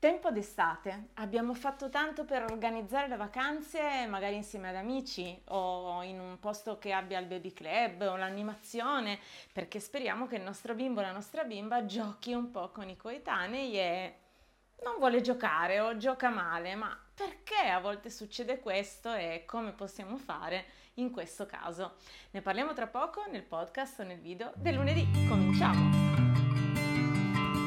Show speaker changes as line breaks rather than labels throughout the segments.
Tempo d'estate, abbiamo fatto tanto per organizzare le vacanze, magari insieme ad amici o in un posto che abbia il baby club o l'animazione, perché speriamo che il nostro bimbo o la nostra bimba giochi un po' con i coetanei e non vuole giocare o gioca male, ma perché a volte succede questo e come possiamo fare in questo caso? Ne parliamo tra poco nel podcast o nel video del lunedì. Cominciamo!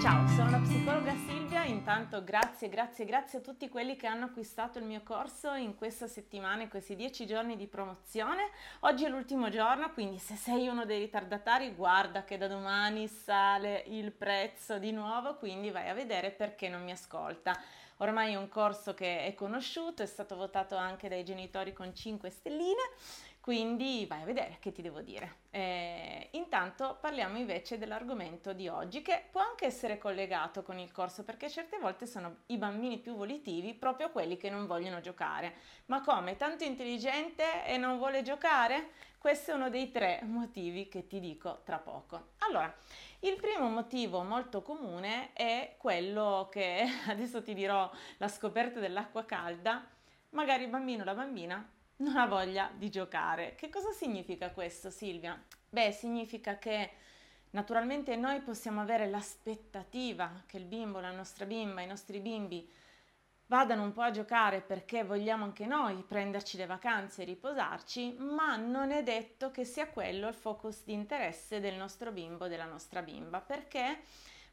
Ciao, sono la psicologa Silvia, intanto grazie, grazie, grazie a tutti quelli che hanno acquistato il mio corso in questa settimana, in questi dieci giorni di promozione. Oggi è l'ultimo giorno, quindi se sei uno dei ritardatari guarda che da domani sale il prezzo di nuovo, quindi vai a vedere perché non mi ascolta. Ormai è un corso che è conosciuto, è stato votato anche dai genitori con 5 stelline quindi vai a vedere che ti devo dire. Eh, intanto parliamo invece dell'argomento di oggi che può anche essere collegato con il corso perché certe volte sono i bambini più volitivi proprio quelli che non vogliono giocare. Ma come? Tanto intelligente e non vuole giocare? Questo è uno dei tre motivi che ti dico tra poco. Allora, il primo motivo molto comune è quello che adesso ti dirò la scoperta dell'acqua calda. Magari il bambino o la bambina non ha voglia di giocare. Che cosa significa questo, Silvia? Beh, significa che naturalmente noi possiamo avere l'aspettativa che il bimbo, la nostra bimba, i nostri bimbi vadano un po' a giocare perché vogliamo anche noi prenderci le vacanze e riposarci, ma non è detto che sia quello il focus di interesse del nostro bimbo, della nostra bimba, perché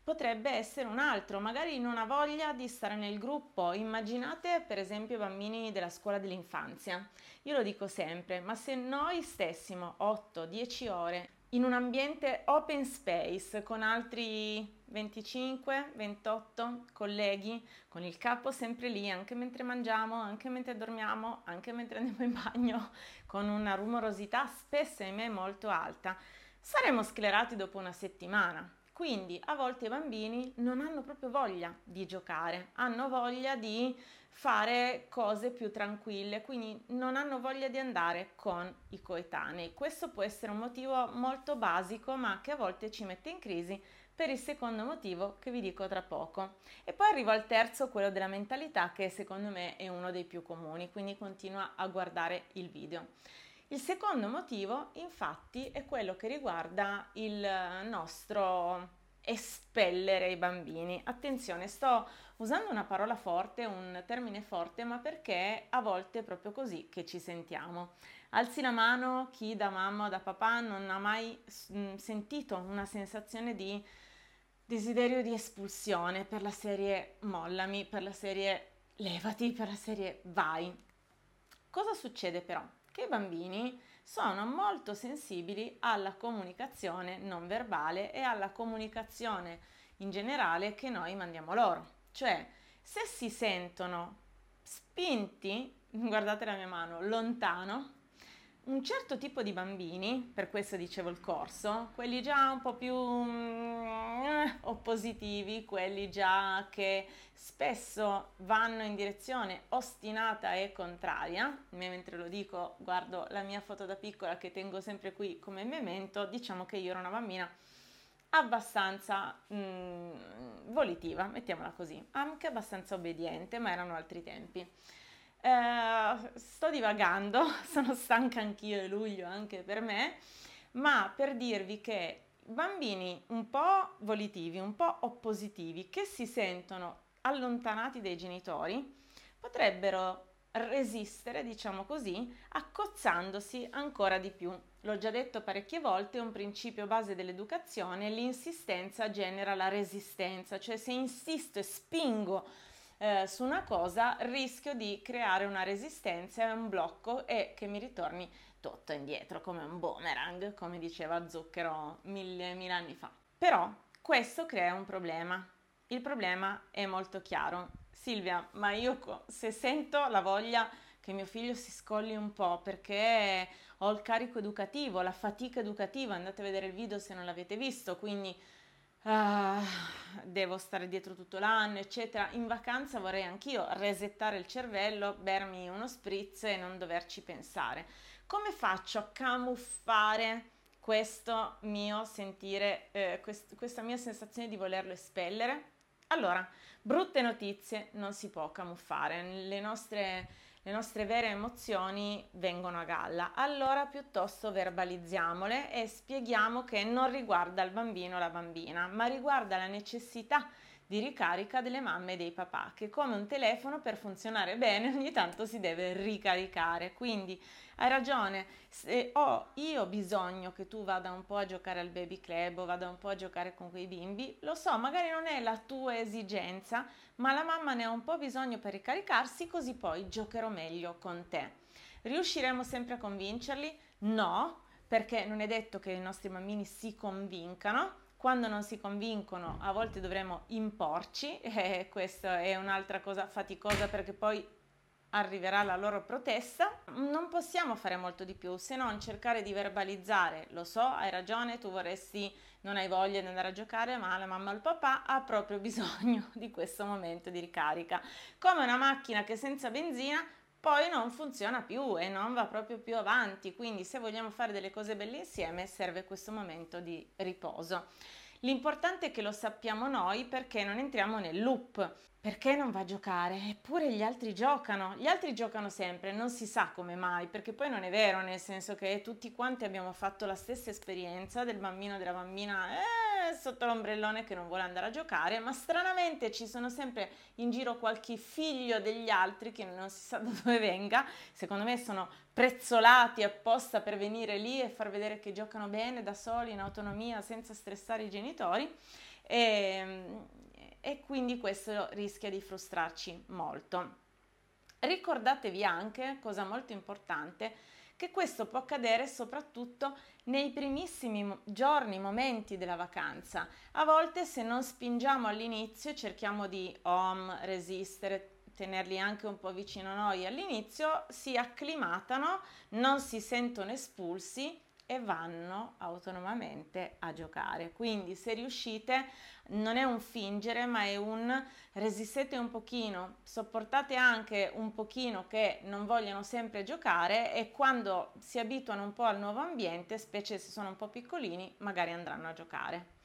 potrebbe essere un altro, magari non ha voglia di stare nel gruppo. Immaginate per esempio i bambini della scuola dell'infanzia. Io lo dico sempre, ma se noi stessimo 8-10 ore in un ambiente open space con altri 25-28 colleghi, con il capo sempre lì, anche mentre mangiamo, anche mentre dormiamo, anche mentre andiamo in bagno, con una rumorosità spesso ahimè molto alta, saremo sclerati dopo una settimana quindi a volte i bambini non hanno proprio voglia di giocare, hanno voglia di fare cose più tranquille, quindi non hanno voglia di andare con i coetanei. Questo può essere un motivo molto basico, ma che a volte ci mette in crisi per il secondo motivo che vi dico tra poco. E poi arrivo al terzo, quello della mentalità, che secondo me è uno dei più comuni, quindi continua a guardare il video. Il secondo motivo, infatti, è quello che riguarda il nostro espellere i bambini. Attenzione, sto usando una parola forte, un termine forte, ma perché a volte è proprio così che ci sentiamo. Alzi la mano chi da mamma o da papà non ha mai mm, sentito una sensazione di desiderio di espulsione per la serie mollami, per la serie levati, per la serie vai. Cosa succede però? Che i bambini sono molto sensibili alla comunicazione non verbale e alla comunicazione in generale che noi mandiamo loro. Cioè, se si sentono spinti, guardate la mia mano, lontano, un certo tipo di bambini, per questo dicevo il corso, quelli già un po' più eh, oppositivi, quelli già che spesso vanno in direzione ostinata e contraria, mentre lo dico guardo la mia foto da piccola che tengo sempre qui come memento, diciamo che io ero una bambina abbastanza mh, volitiva, mettiamola così, anche abbastanza obbediente, ma erano altri tempi. Eh, sto divagando, sono stanca anch'io e luglio anche per me, ma per dirvi che bambini un po' volitivi, un po' oppositivi, che si sentono allontanati dai genitori, potrebbero resistere, diciamo così, accozzandosi ancora di più. L'ho già detto parecchie volte, è un principio base dell'educazione, l'insistenza genera la resistenza, cioè se insisto e spingo eh, su una cosa rischio di creare una resistenza e un blocco e che mi ritorni tutto indietro come un boomerang, come diceva Zucchero mille, mille anni fa. Però questo crea un problema. Il problema è molto chiaro. Silvia, ma io se sento la voglia che mio figlio si scolli un po' perché ho il carico educativo, la fatica educativa, andate a vedere il video se non l'avete visto, quindi uh, devo stare dietro tutto l'anno, eccetera. In vacanza vorrei anch'io resettare il cervello, bermi uno spritz e non doverci pensare. Come faccio a camuffare questo mio sentire, eh, quest- questa mia sensazione di volerlo espellere? Allora, Brutte notizie non si può camuffare, le nostre, le nostre vere emozioni vengono a galla, allora piuttosto verbalizziamole e spieghiamo che non riguarda il bambino o la bambina, ma riguarda la necessità di ricarica delle mamme e dei papà, che come un telefono per funzionare bene ogni tanto si deve ricaricare. Quindi hai ragione, se ho io bisogno che tu vada un po' a giocare al baby club o vada un po' a giocare con quei bimbi, lo so, magari non è la tua esigenza, ma la mamma ne ha un po' bisogno per ricaricarsi, così poi giocherò meglio con te. Riusciremo sempre a convincerli? No, perché non è detto che i nostri bambini si convincano, quando non si convincono a volte dovremo imporci e questa è un'altra cosa faticosa perché poi arriverà la loro protesta, non possiamo fare molto di più se non cercare di verbalizzare, lo so, hai ragione, tu vorresti, non hai voglia di andare a giocare, ma la mamma o il papà ha proprio bisogno di questo momento di ricarica, come una macchina che senza benzina poi non funziona più e non va proprio più avanti, quindi se vogliamo fare delle cose belle insieme serve questo momento di riposo. L'importante è che lo sappiamo noi perché non entriamo nel loop. Perché non va a giocare? Eppure gli altri giocano, gli altri giocano sempre, non si sa come mai, perché poi non è vero, nel senso che tutti quanti abbiamo fatto la stessa esperienza del bambino della bambina. Eh, sotto l'ombrellone che non vuole andare a giocare, ma stranamente ci sono sempre in giro qualche figlio degli altri che non si sa da dove venga, secondo me sono prezzolati apposta per venire lì e far vedere che giocano bene da soli, in autonomia, senza stressare i genitori. E, e quindi questo rischia di frustrarci molto. Ricordatevi anche, cosa molto importante, che questo può accadere soprattutto nei primissimi giorni, momenti della vacanza. A volte se non spingiamo all'inizio, cerchiamo di om, resistere, tenerli anche un po' vicino a noi all'inizio, si acclimatano, non si sentono espulsi e vanno autonomamente a giocare. Quindi se riuscite non è un fingere, ma è un resistete un pochino, sopportate anche un pochino che non vogliono sempre giocare e quando si abituano un po' al nuovo ambiente, specie se sono un po' piccolini, magari andranno a giocare.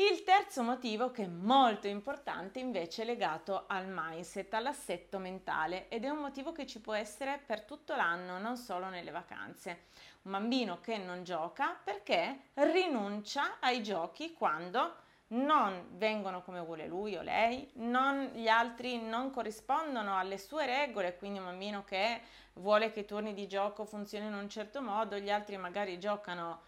Il terzo motivo, che è molto importante, invece è legato al mindset, all'assetto mentale ed è un motivo che ci può essere per tutto l'anno, non solo nelle vacanze. Un bambino che non gioca perché rinuncia ai giochi quando non vengono come vuole lui o lei, non, gli altri non corrispondono alle sue regole, quindi un bambino che vuole che i turni di gioco funzionino in un certo modo, gli altri magari giocano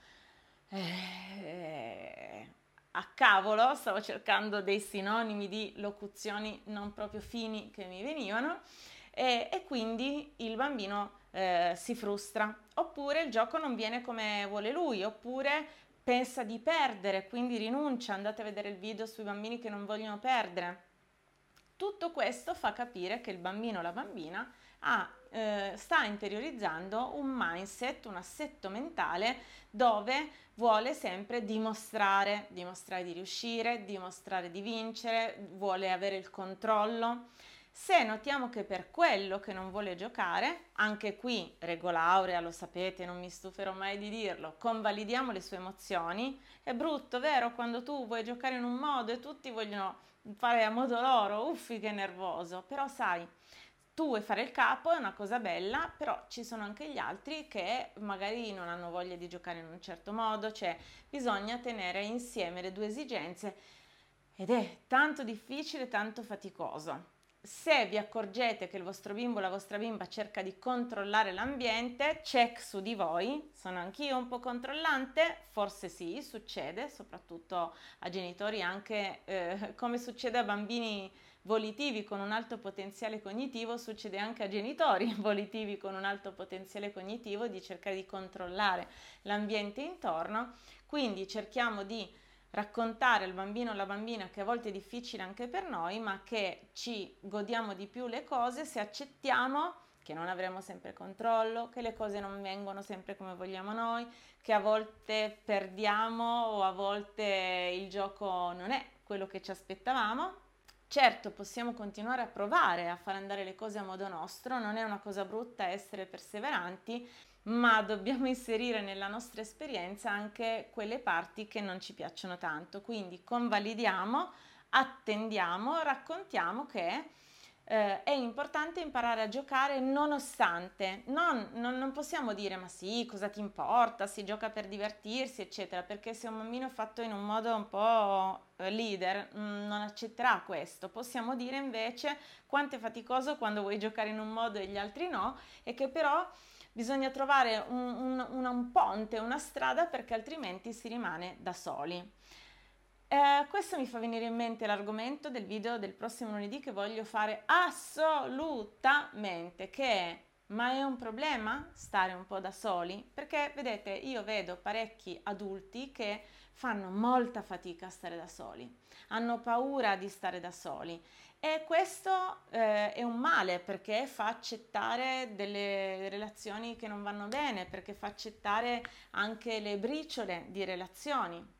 eh, a cavolo, stavo cercando dei sinonimi di locuzioni non proprio fini che mi venivano e, e quindi il bambino eh, si frustra, oppure il gioco non viene come vuole lui, oppure pensa di perdere, quindi rinuncia, andate a vedere il video sui bambini che non vogliono perdere. Tutto questo fa capire che il bambino o la bambina ha, eh, sta interiorizzando un mindset, un assetto mentale dove vuole sempre dimostrare, dimostrare di riuscire, dimostrare di vincere, vuole avere il controllo. Se notiamo che per quello che non vuole giocare, anche qui regola aurea, lo sapete, non mi stuferò mai di dirlo, convalidiamo le sue emozioni. È brutto, vero? Quando tu vuoi giocare in un modo e tutti vogliono fare a modo loro, uffi che nervoso, però sai, tu vuoi fare il capo, è una cosa bella, però ci sono anche gli altri che magari non hanno voglia di giocare in un certo modo, cioè bisogna tenere insieme le due esigenze ed è tanto difficile, tanto faticoso. Se vi accorgete che il vostro bimbo o la vostra bimba cerca di controllare l'ambiente, check su di voi. Sono anch'io un po' controllante? Forse sì, succede, soprattutto a genitori, anche eh, come succede a bambini volitivi con un alto potenziale cognitivo, succede anche a genitori volitivi con un alto potenziale cognitivo di cercare di controllare l'ambiente intorno. Quindi cerchiamo di raccontare al bambino o alla bambina che a volte è difficile anche per noi, ma che ci godiamo di più le cose se accettiamo che non avremo sempre controllo, che le cose non vengono sempre come vogliamo noi, che a volte perdiamo o a volte il gioco non è quello che ci aspettavamo Certo, possiamo continuare a provare a far andare le cose a modo nostro, non è una cosa brutta essere perseveranti, ma dobbiamo inserire nella nostra esperienza anche quelle parti che non ci piacciono tanto. Quindi convalidiamo, attendiamo, raccontiamo che eh, è importante imparare a giocare nonostante, non, non, non, possiamo dire ma sì, cosa ti importa, si gioca per divertirsi, eccetera, perché se un bambino è fatto in un modo un po' eh, leader mh, mm, non accetterà questo. Possiamo dire invece quanto è faticoso quando vuoi giocare in un modo e gli altri no e che però bisogna trovare un, un, un, un ponte, una strada perché altrimenti si rimane da soli. Eh, questo mi fa venire in mente l'argomento del video del prossimo lunedì che voglio fare assolutamente, che è ma è un problema stare un po' da soli? Perché vedete, io vedo parecchi adulti che fanno molta fatica a stare da soli, hanno paura di stare da soli e questo eh, è un male perché fa accettare delle relazioni che non vanno bene, perché fa accettare anche le briciole di relazioni.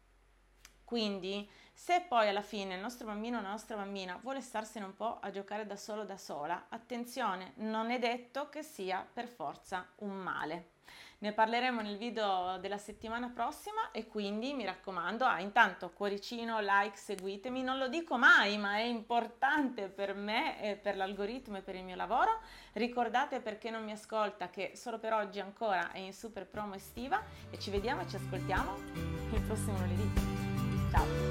Quindi, se poi alla fine il nostro bambino o la nostra bambina vuole starsene un po' a giocare da solo da sola, attenzione, non è detto che sia per forza un male. Ne parleremo nel video della settimana prossima e quindi mi raccomando, ah, intanto cuoricino, like, seguitemi, non lo dico mai, ma è importante per me e per l'algoritmo e per il mio lavoro. Ricordate perché non mi ascolta che solo per oggi ancora è in super promo estiva e ci vediamo e ci ascoltiamo il prossimo lunedì. Ciao!